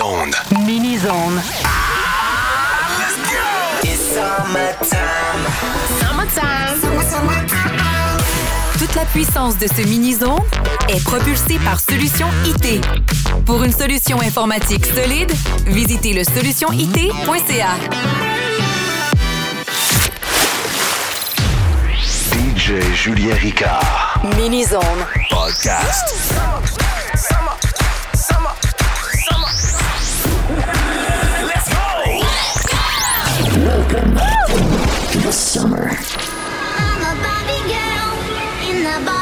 Mini-zone. Let's go! It's summertime. Summertime. Toute la puissance de ce mini-zone est propulsée par Solution IT. Pour une solution informatique solide, visitez le solutionit.ca. DJ Julien Ricard. Mini-zone. Podcast. about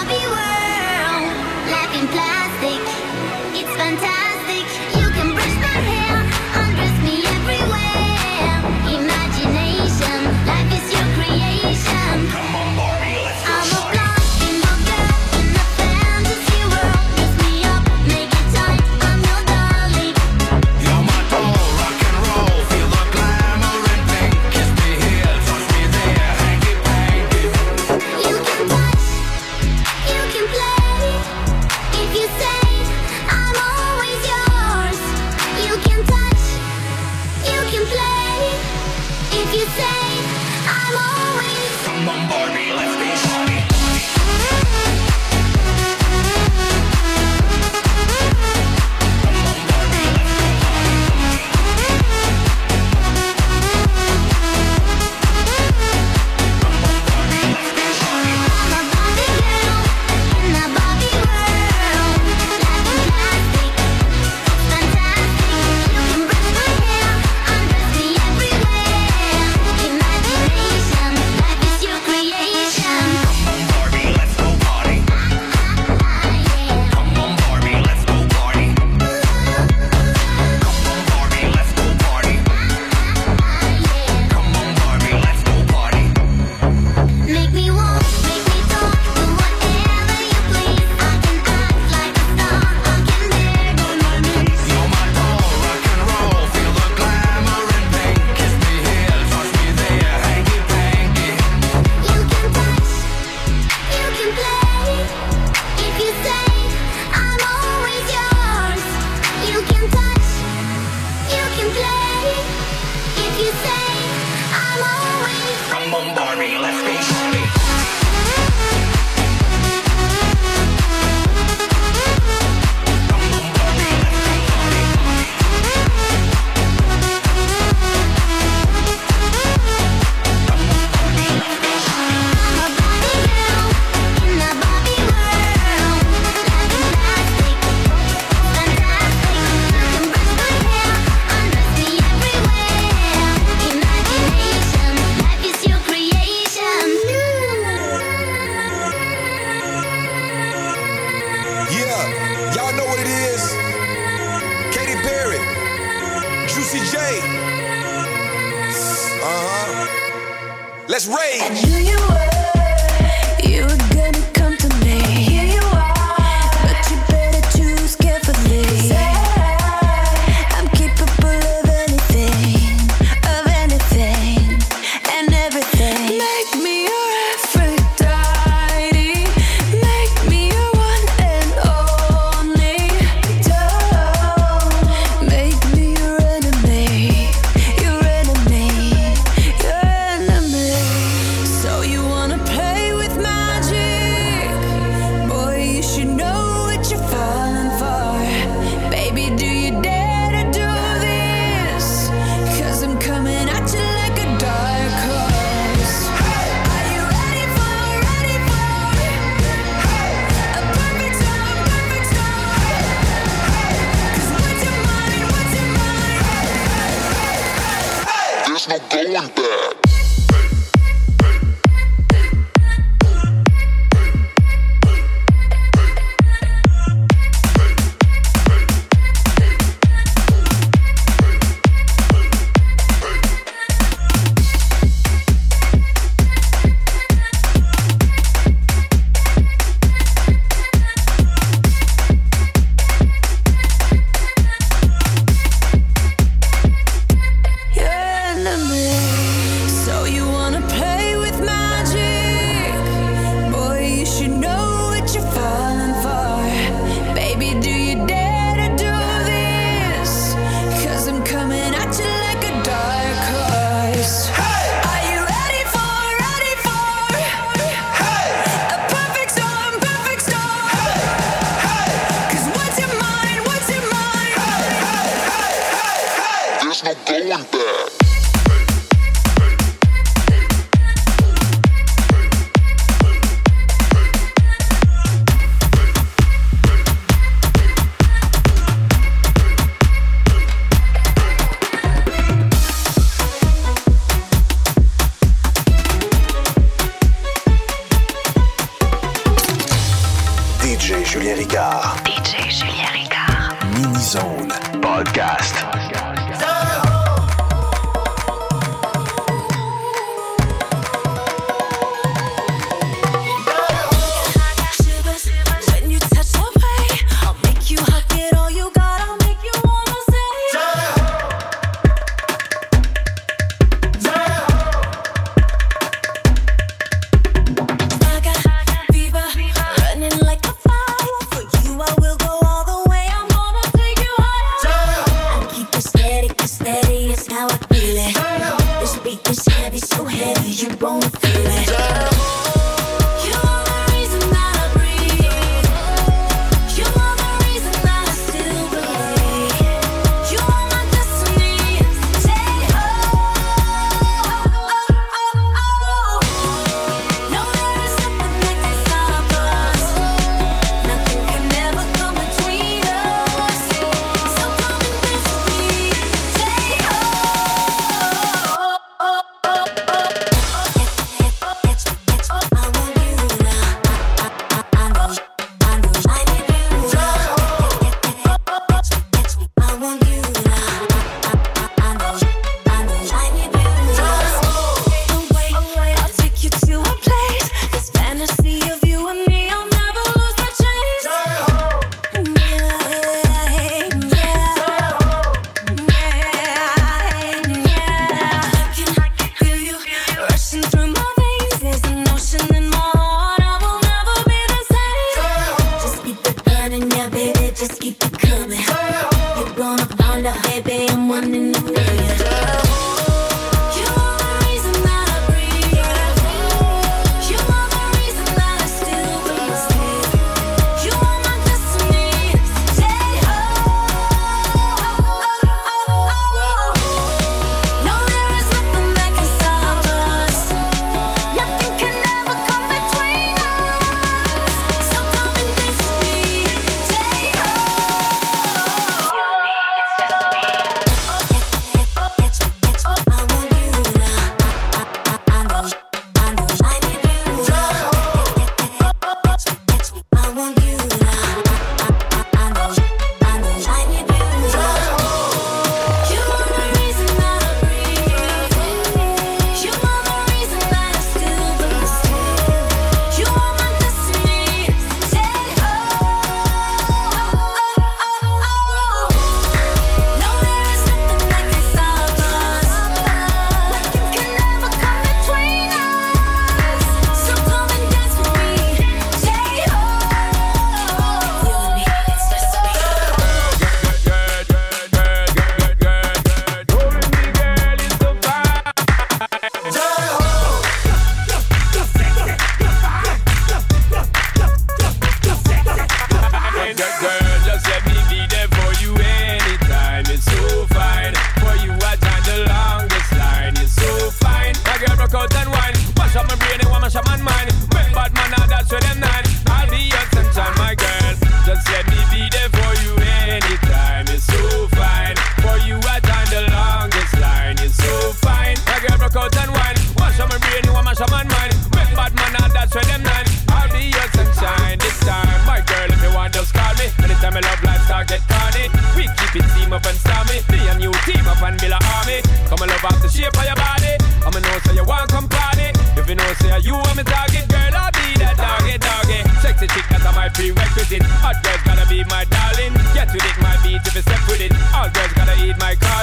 shape of your body. I'm going to know say you want some party. If you know say you are my target, girl, I'll be that target, target. Sexy chick, that's my prerequisite. Hot girls gotta be my darling. Get with it, my beat if you step with it. All girls gotta eat my car.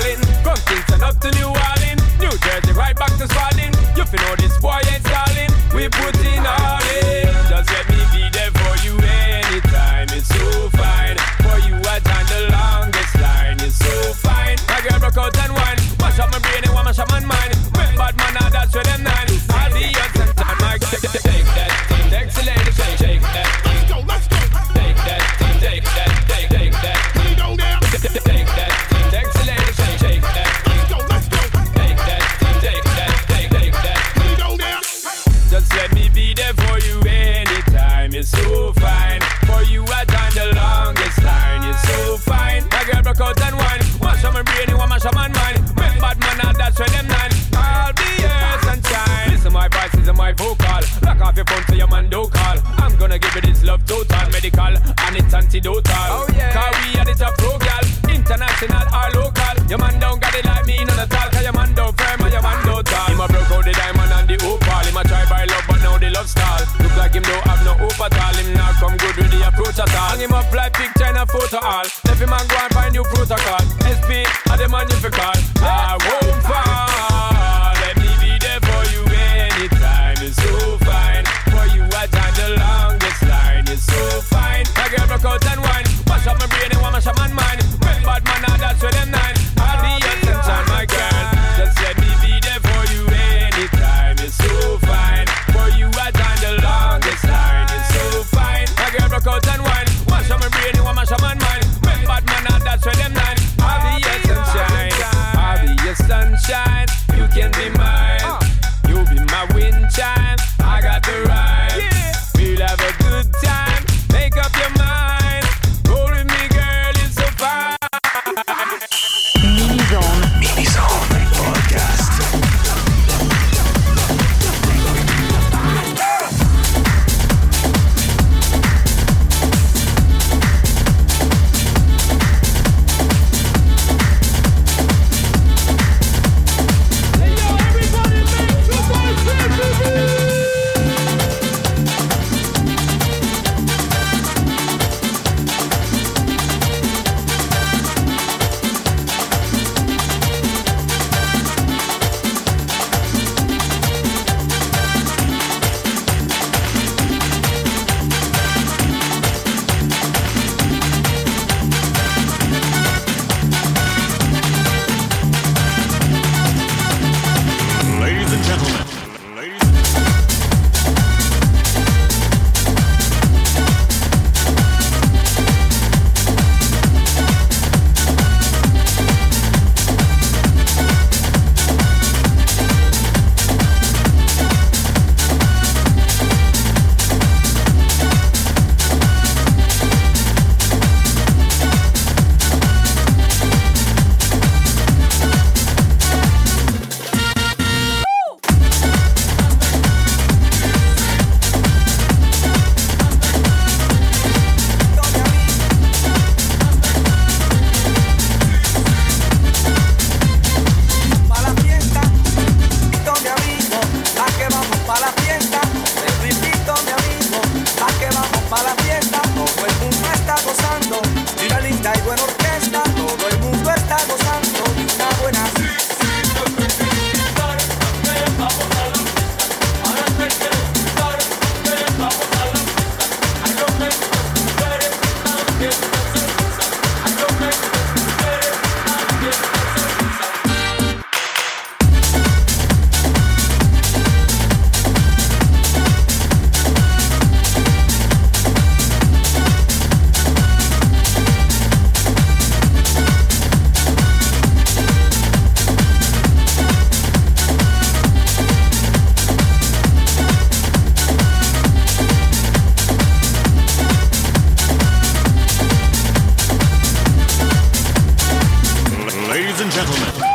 gentlemen.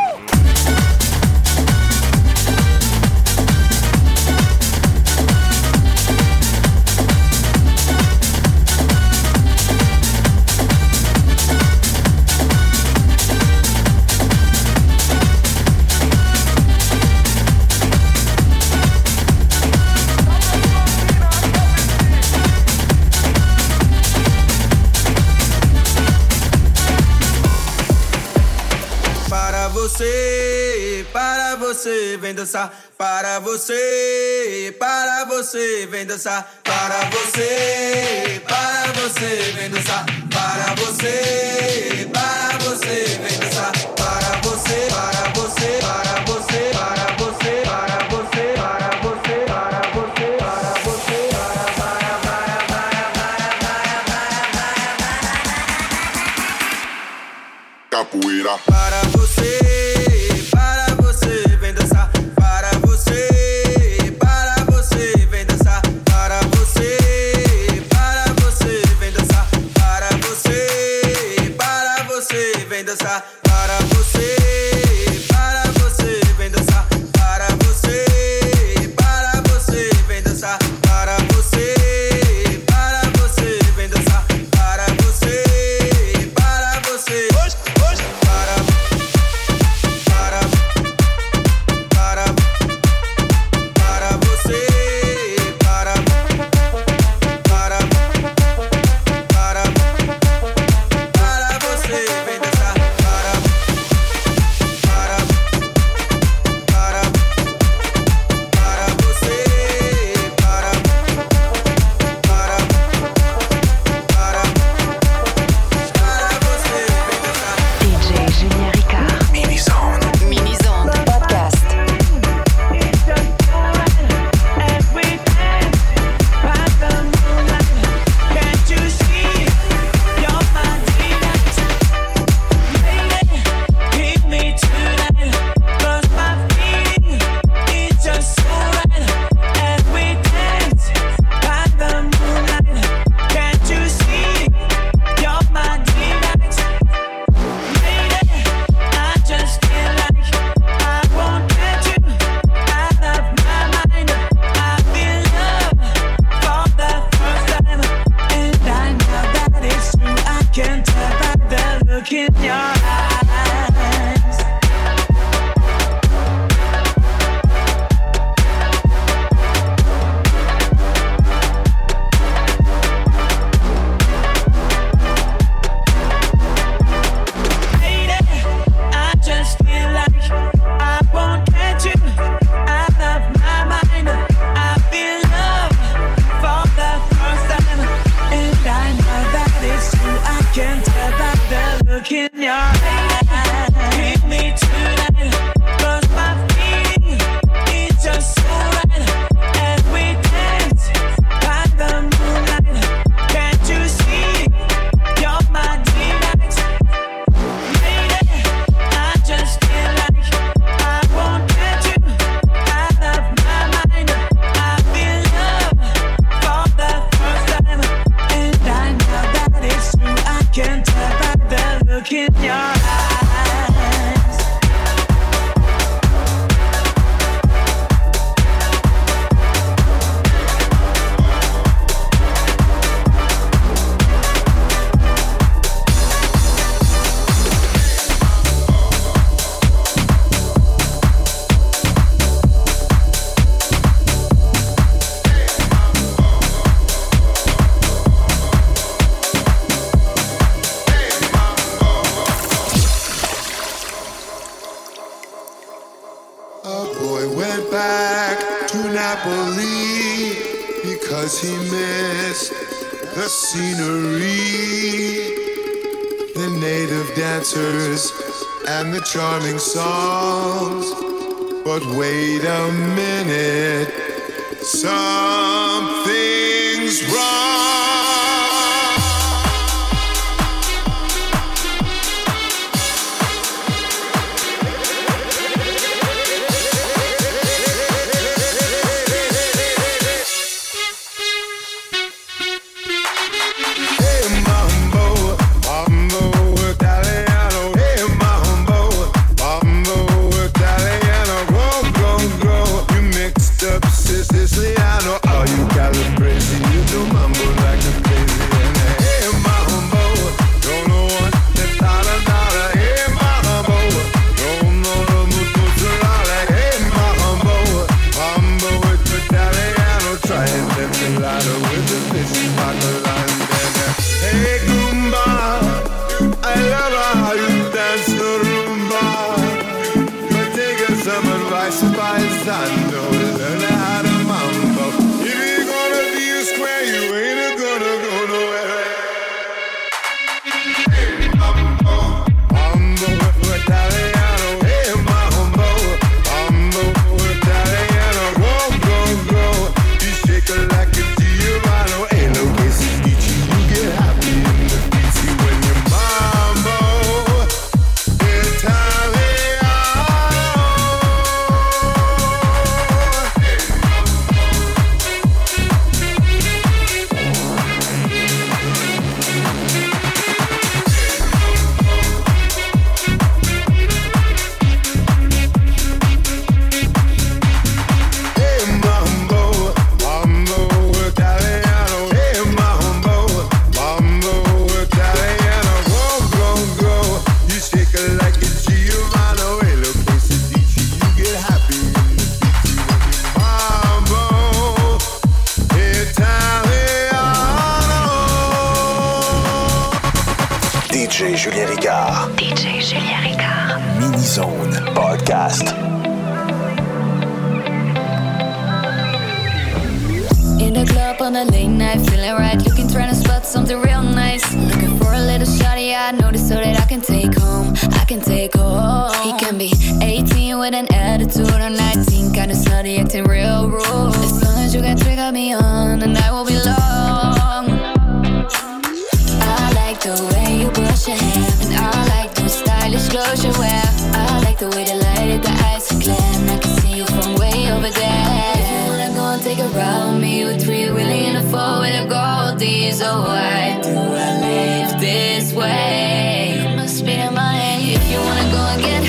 dançar para você, para você, vem dançar para você, para você, vem dançar para você, para você, vem dançar para você, para você, para você, para você, para você, para você, para você, para você, para para para para para para para para para para para para para para song. turn me on, and I will be long. I like the way you brush your hair, and I like the stylish clothes you wear. I like the way the light at the eyes are clear, and I can see you from way over there. If you wanna go and take a ride with me with three Willie and a four with a Goldie, oh why do I live this way? You must be in my head if you wanna go and get.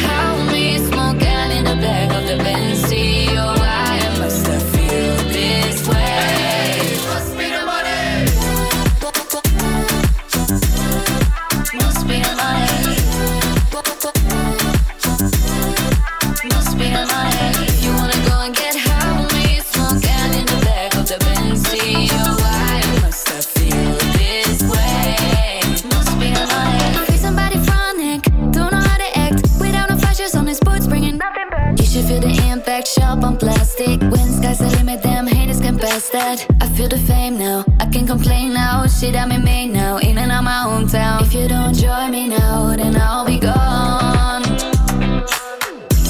the fame now. I can complain now, shit I'm in Maine now, in and out my hometown. If you don't join me now, then I'll be gone.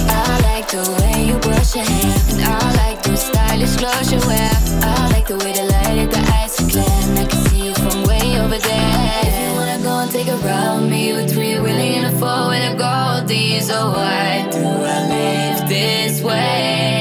I like the way you brush your hair, and I like those stylish clothes you wear. I like the way the light at the eyes are clear, and I can see you from way over there. If you wanna go and take a ride me with three wheelie and a four with a gold, these oh why do I live this way?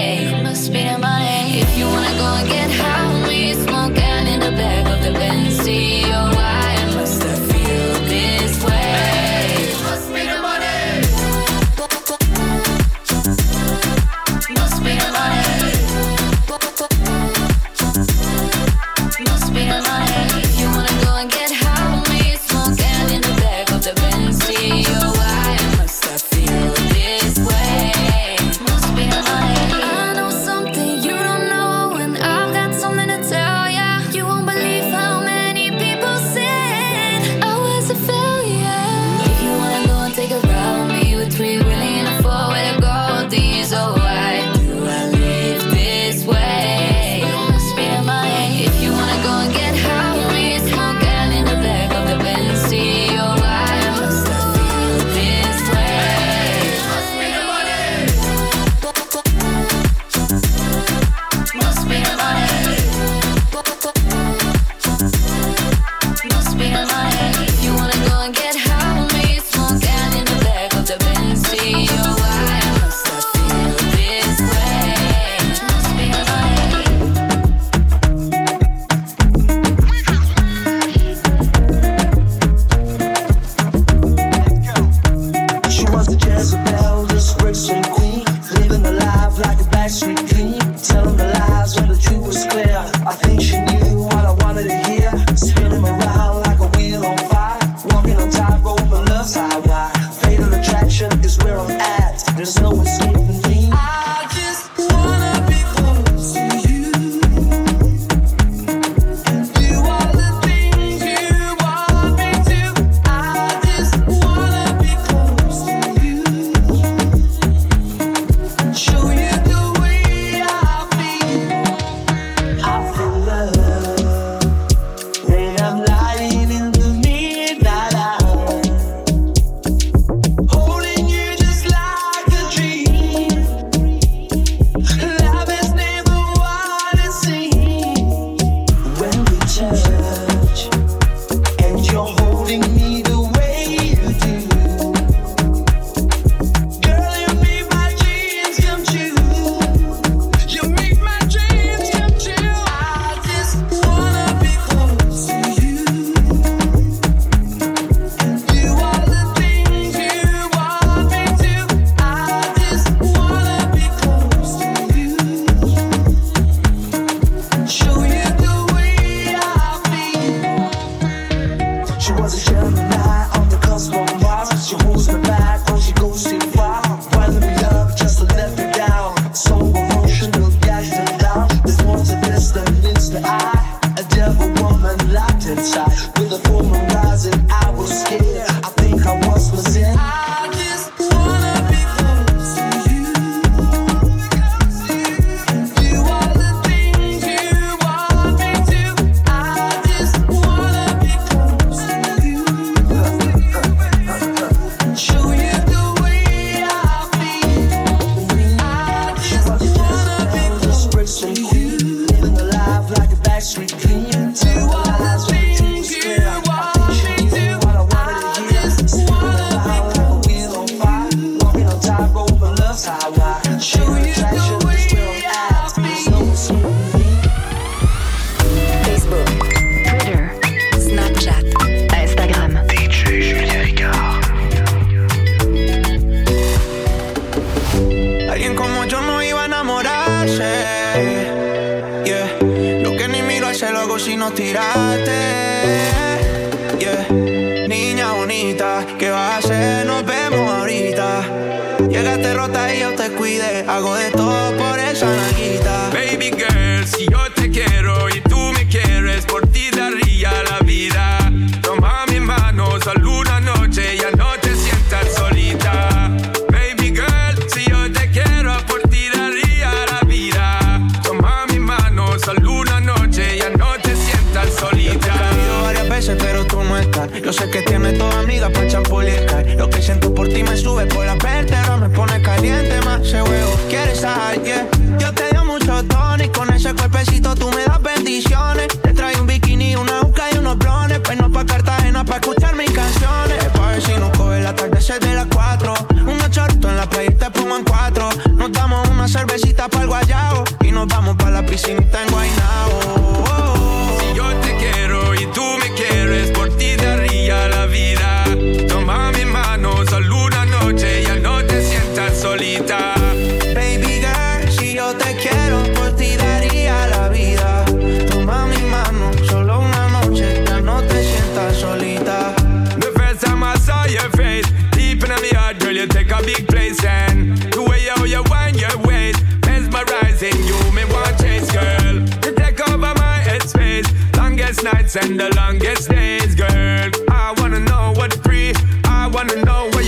I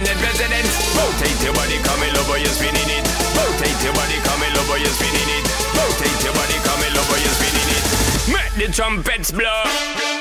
permanent resident. Rotate your body, come in over, you're spinning it. Rotate your body, come in over, you're spinning it. Rotate your body, come in over, you're spinning it. Make the trumpets blow.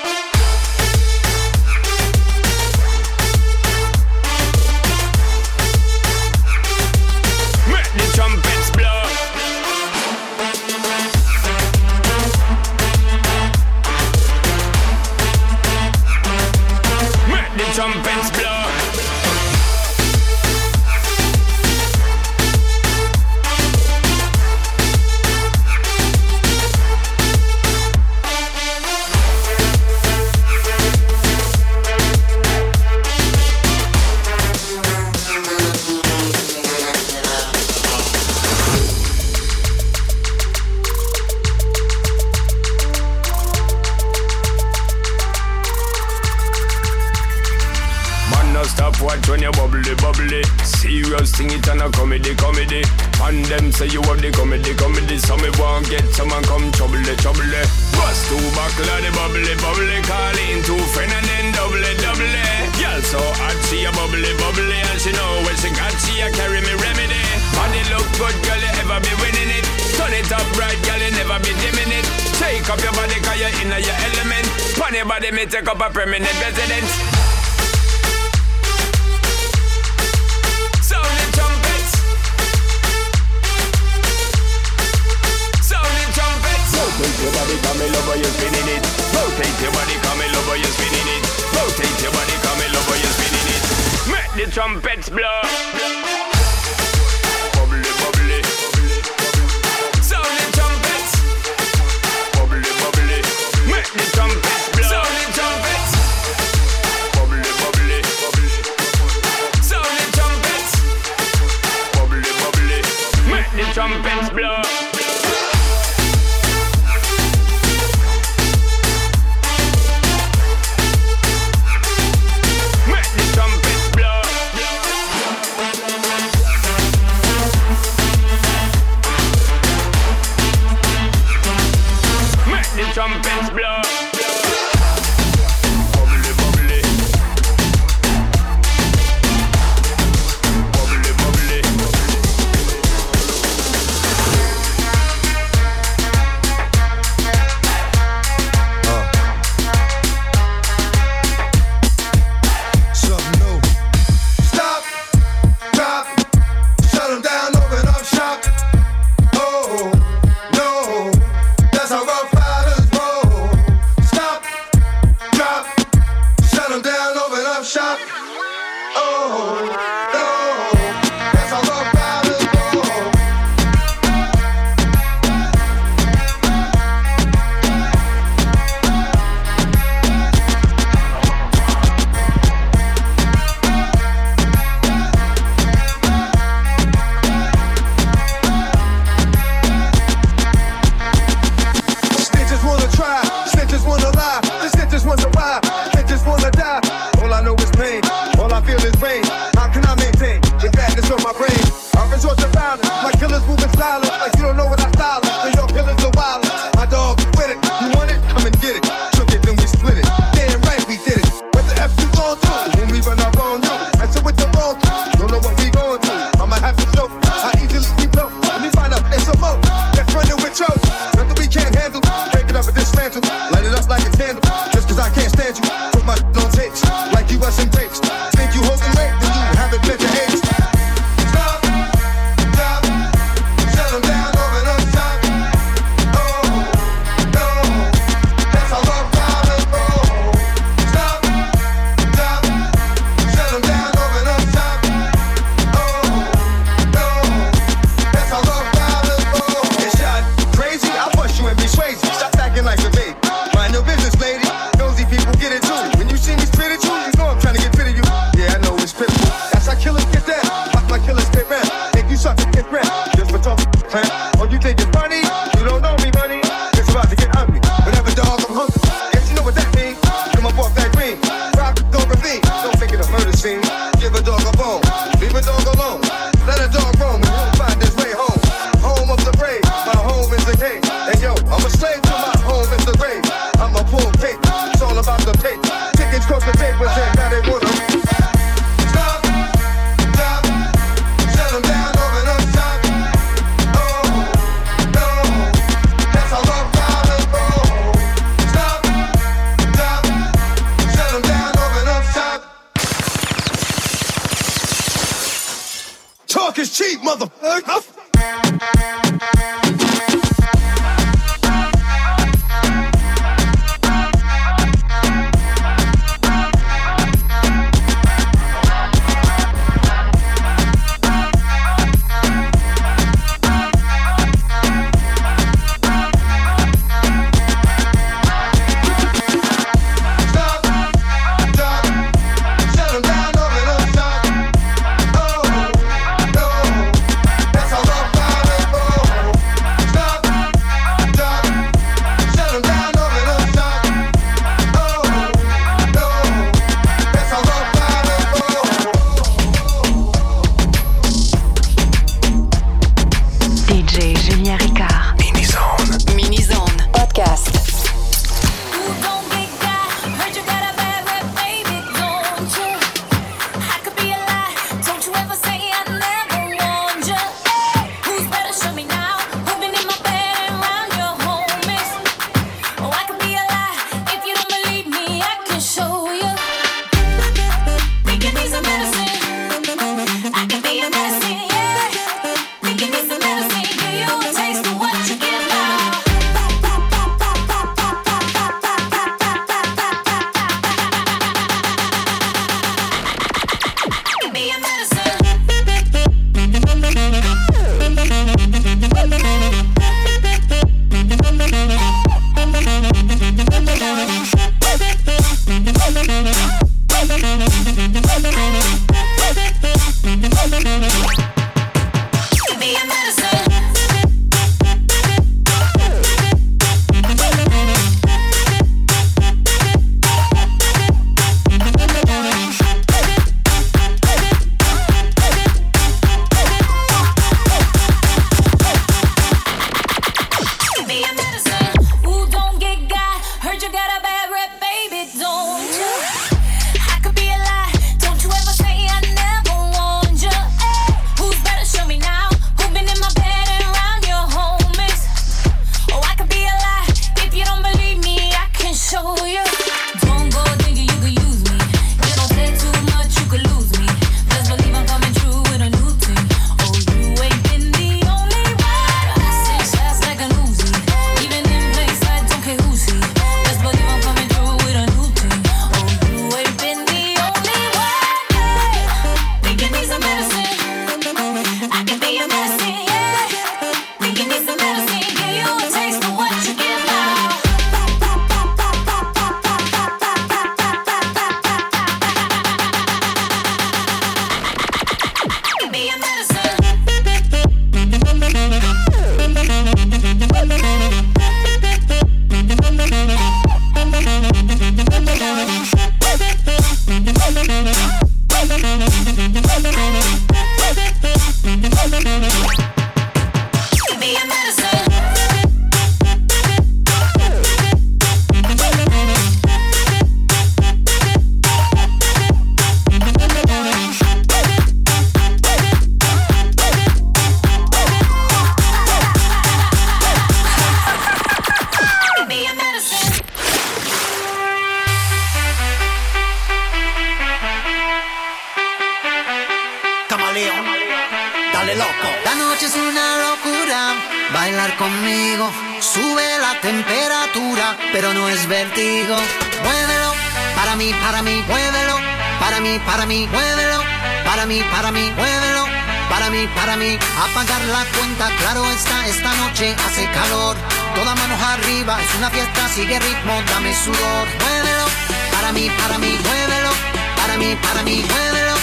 para mí, muévelo, para mí, para mí, muévelo, para mí, para mí. Apagar la cuenta, claro está, esta noche hace calor. Toda mano arriba, es una fiesta, sigue ritmo, dame sudor. Muévelo, para mí, para mí, muévelo, para mí, para mí, muévelo,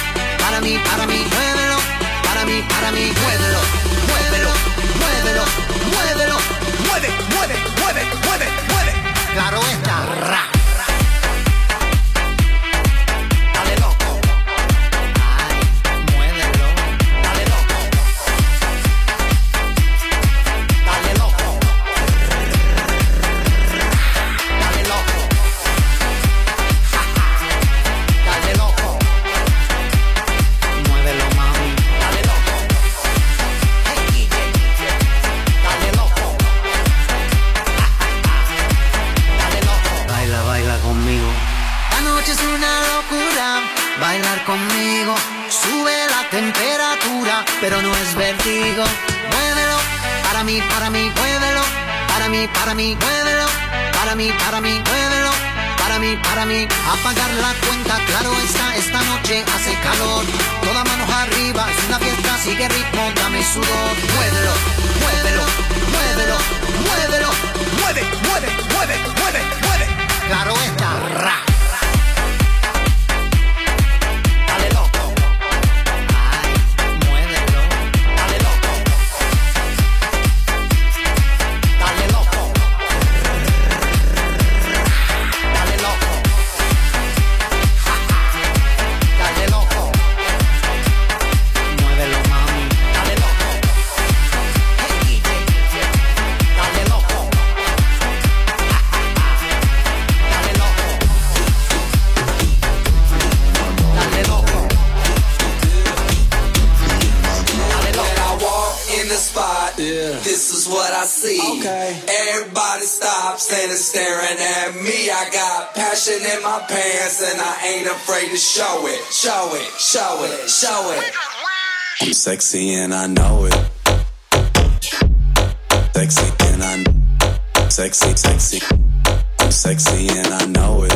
para mí, para mí, muévelo, para mí, para mí, muévelo, muévelo, muévelo, muévelo, mueve, mueve, mueve, mueve, mueve. Claro está, ra. muévelo, para mí, para mí, muévelo, para mí, para mí, apagar la cuenta, claro está, esta noche hace calor, toda manos arriba, es una fiesta, sigue ritmo, dame sudor, muévelo, muévelo, muévelo, muévelo, mueve, mueve, mueve, mueve, mueve, claro está, ra. passion in my pants, and I ain't afraid to show it, show it, show it, show it. I'm sexy and I know it. Sexy and I, sexy, sexy. I'm sexy and I know it.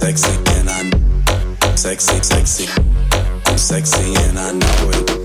Sexy and I, sexy, sexy. I'm sexy and I know it.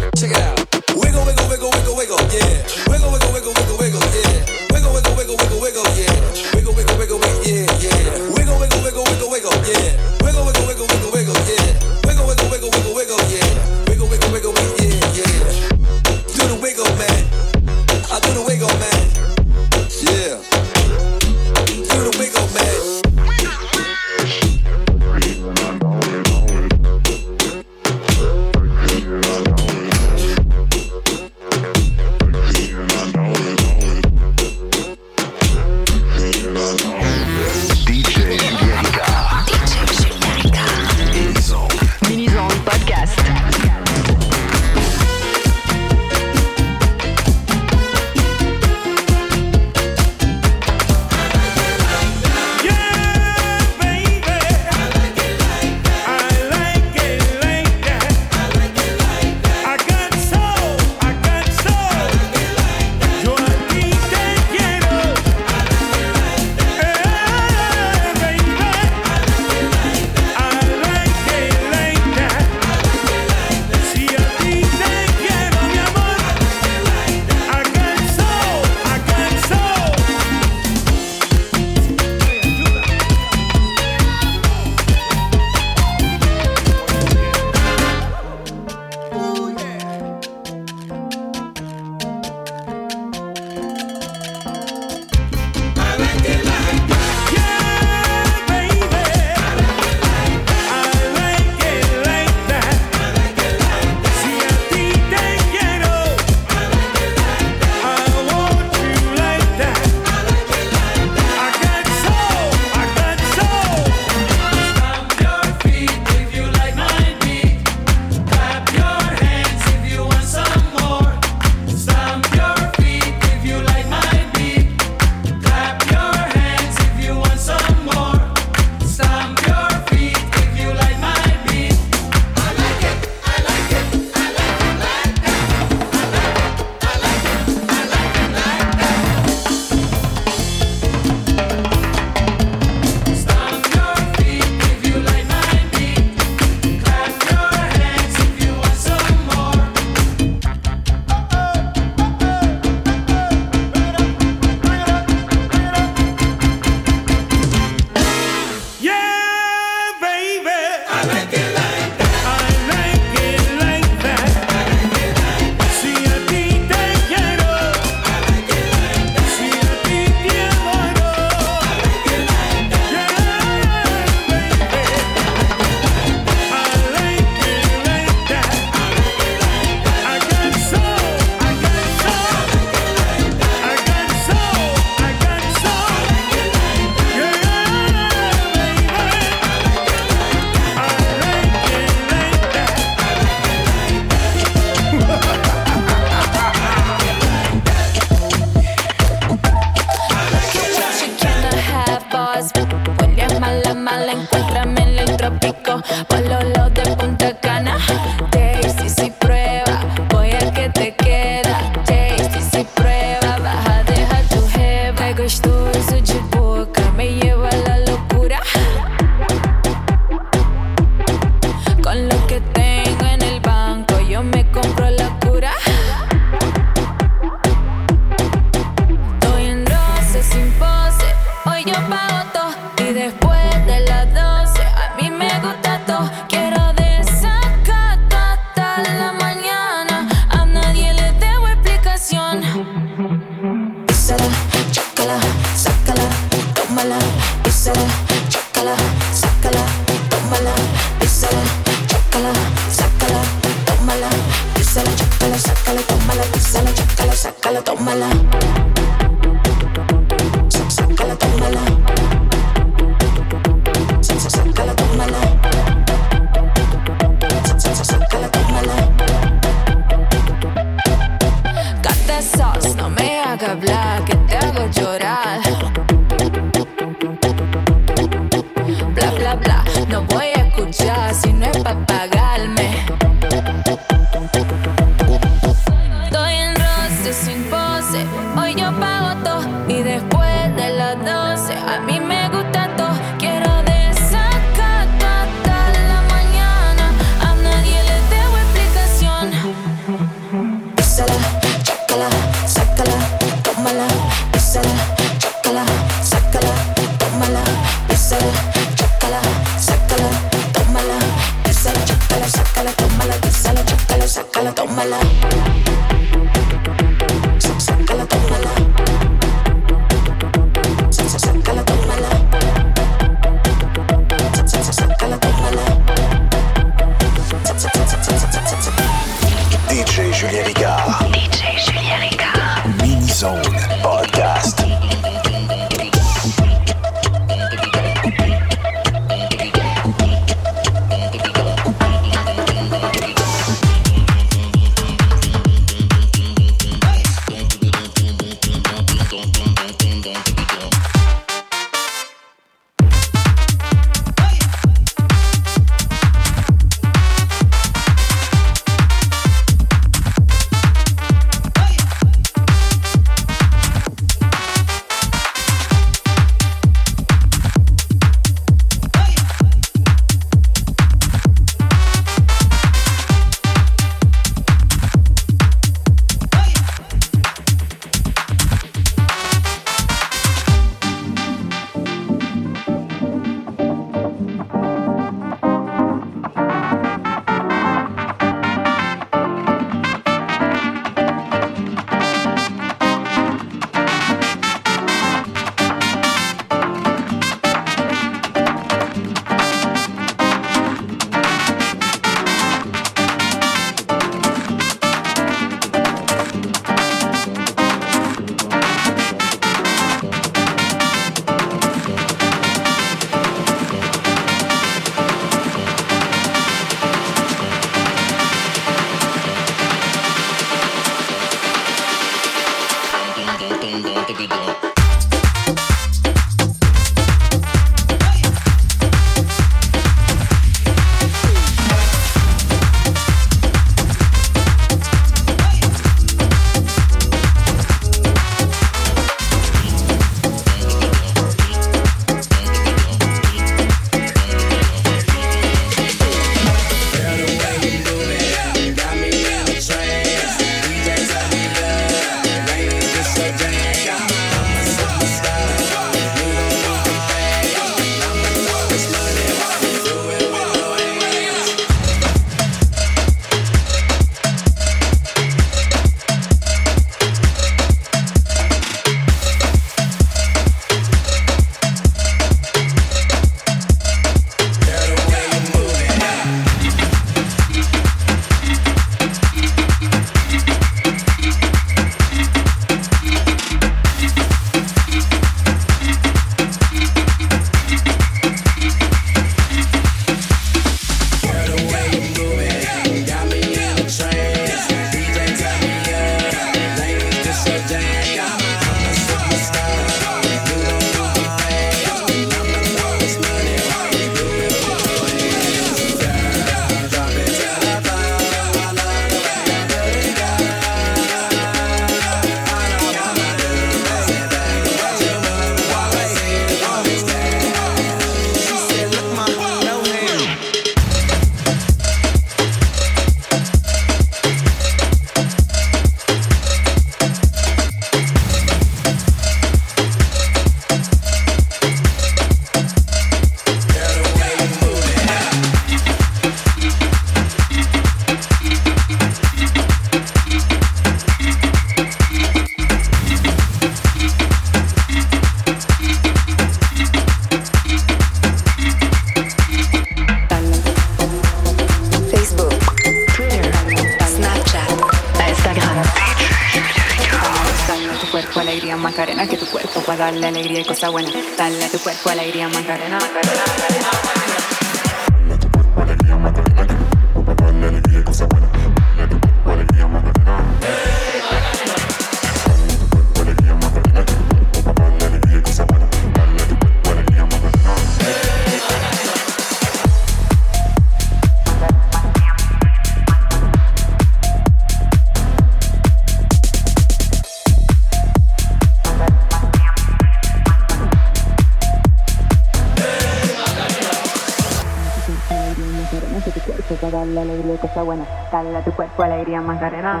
Para darle alegría y cosa buena. Dale a tu cuerpo alegría Macarena.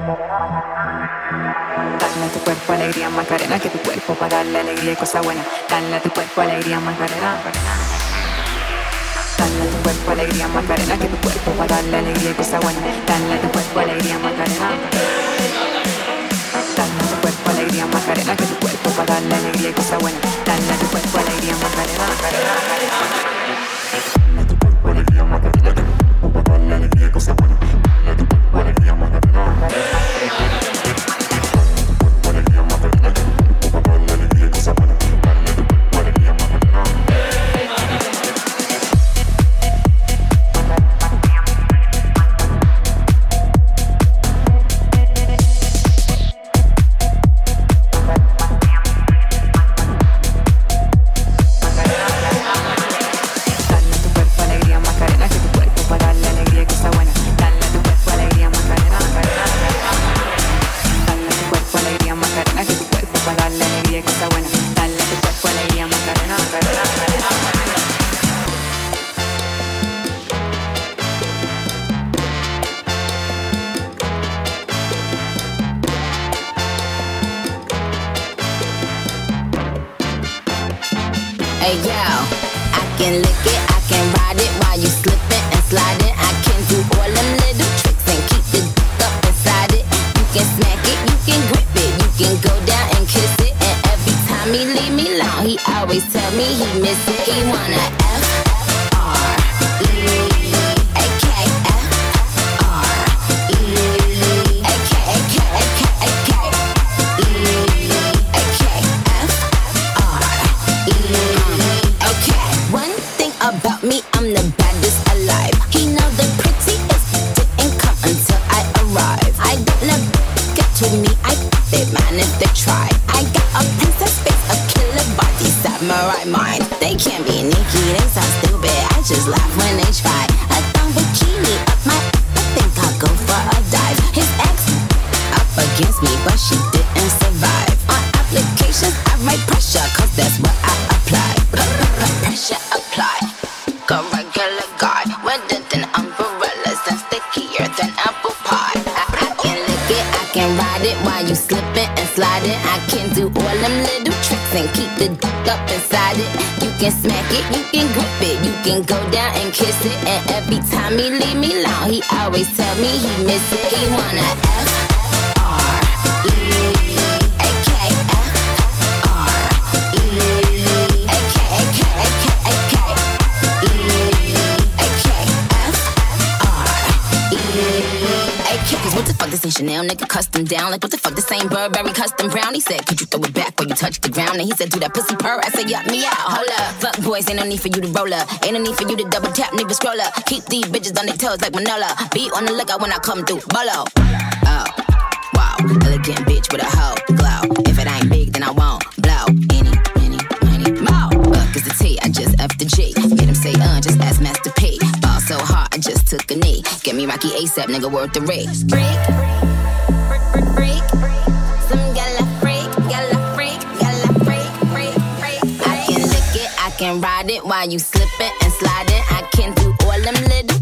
Dale a tu cuerpo alegría Macarena, que tu cuerpo para darle alegría cosa buena. Dale a tu cuerpo alegría Macarena. Dale a tu cuerpo alegría Macarena, que tu cuerpo para darle alegría cosa buena. Dale a tu cuerpo alegría Macarena. Dale a tu cuerpo alegría Macarena, que tu cuerpo para darle alegría cosa buena. Dale a tu cuerpo alegría Macarena, Macarena, Macarena. The dick up inside it. You can smack it, you can grip it, you can go down and kiss it. And every time he leave me alone, he always tell me he miss it. He wanna F R E A K F R E A K A K A K A K E A K F R E A K. What the fuck this ain't Chanel, nigga down. Like what the fuck this ain't Burberry custom brown. He said, could you throw it back when you touch the ground? And he said, do that pussy purr. I said, yup me out. Hold up. Fuck boys, ain't no need for you to roll up. Ain't no need for you to double tap, nigga scroll up. Keep these bitches on their toes like Manolo. Be on the lookout when I come through. Bolo. Oh. Wow, elegant bitch with a hoe glow. If it ain't big, then I won't blow. Any, any, any, more. Fuck is the T, I just F the G. Get him say, uh, just ask Master P. Ball so hard, I just took a knee. Get me Rocky ASAP, nigga, worth the risk. Freak, can ride it while you slipping and sliding. I can do all them little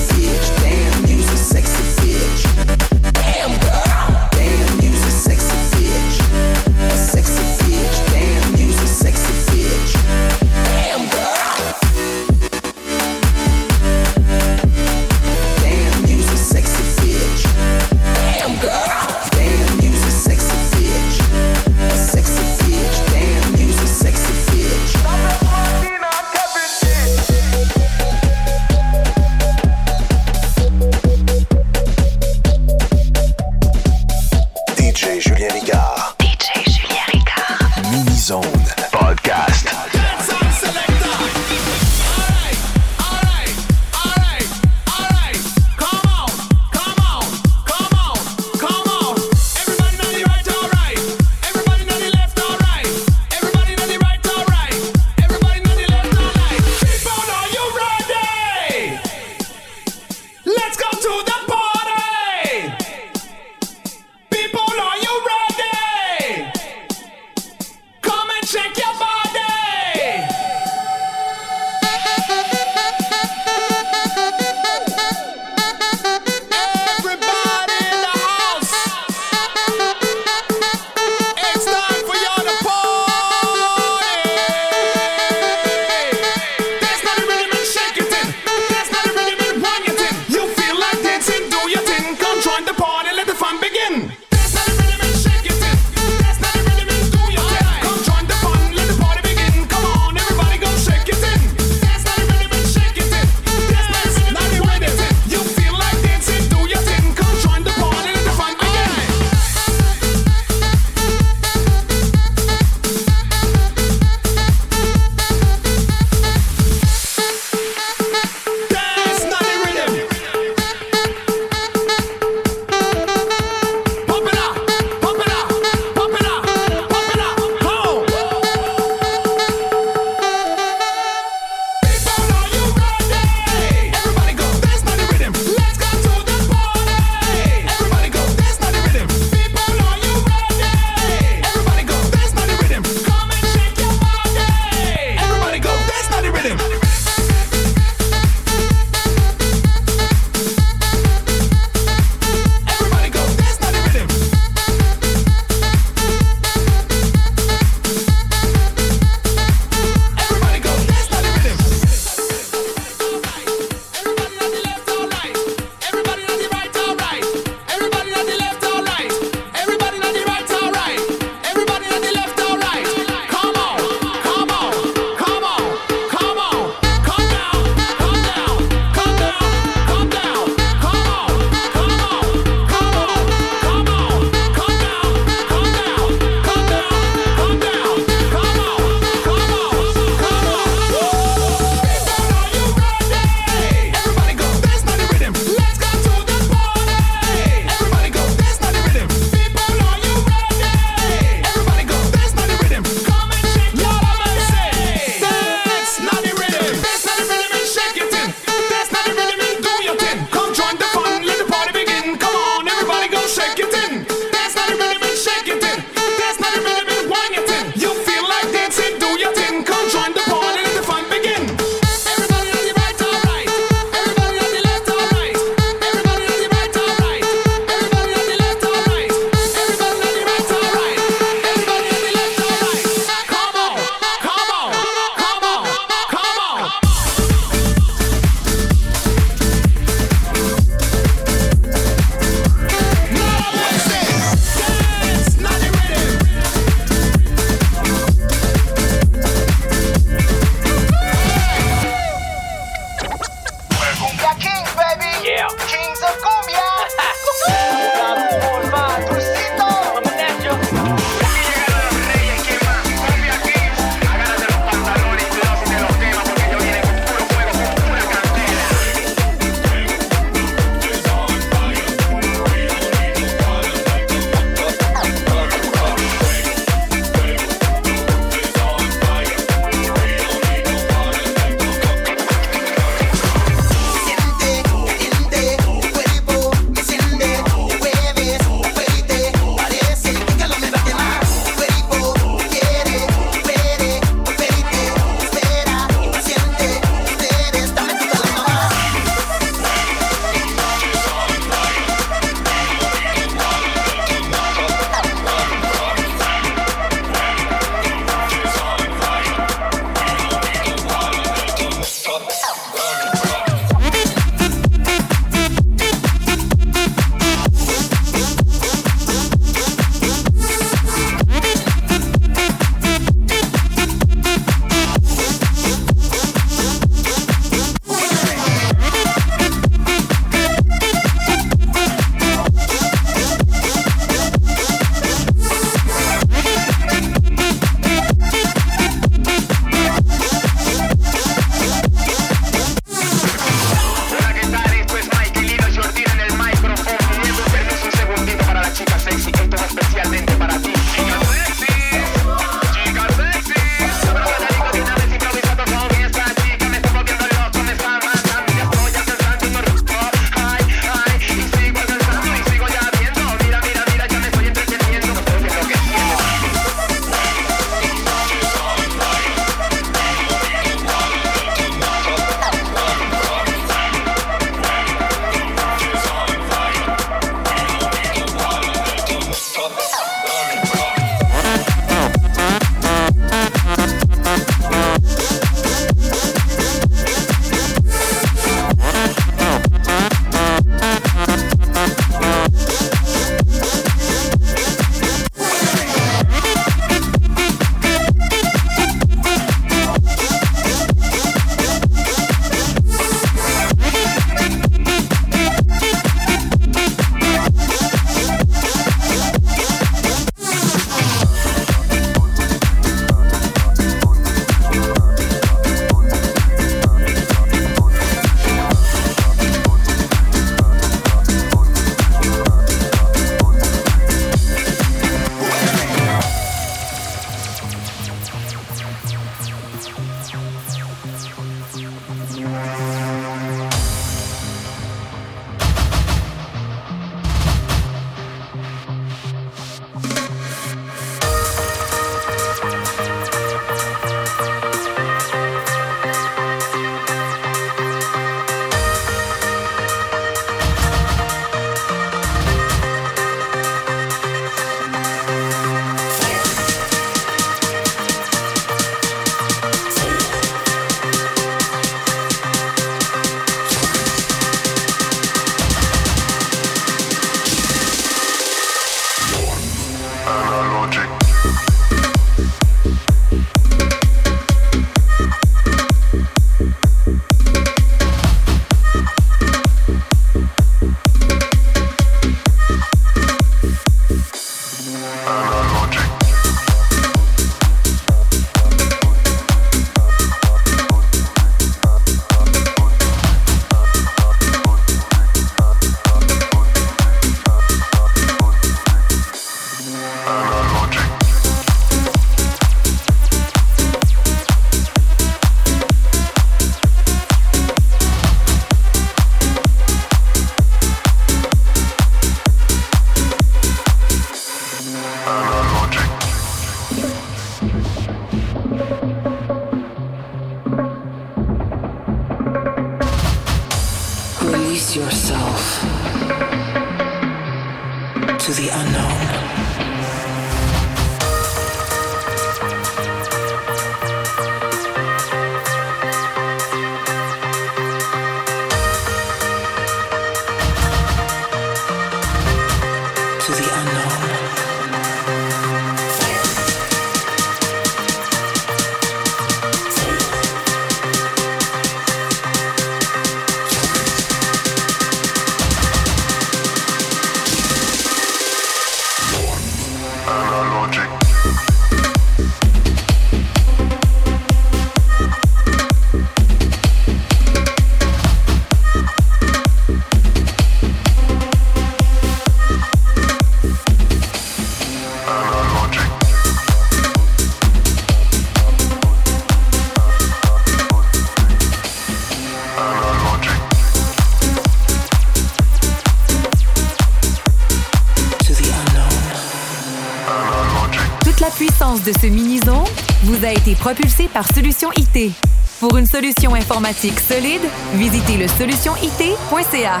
propulsée par Solution IT. Pour une solution informatique solide, visitez le solutionit.ca.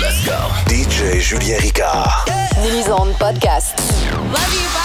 Let's go. DJ Julien Ricard. Mini-zone podcast. Love you, bye.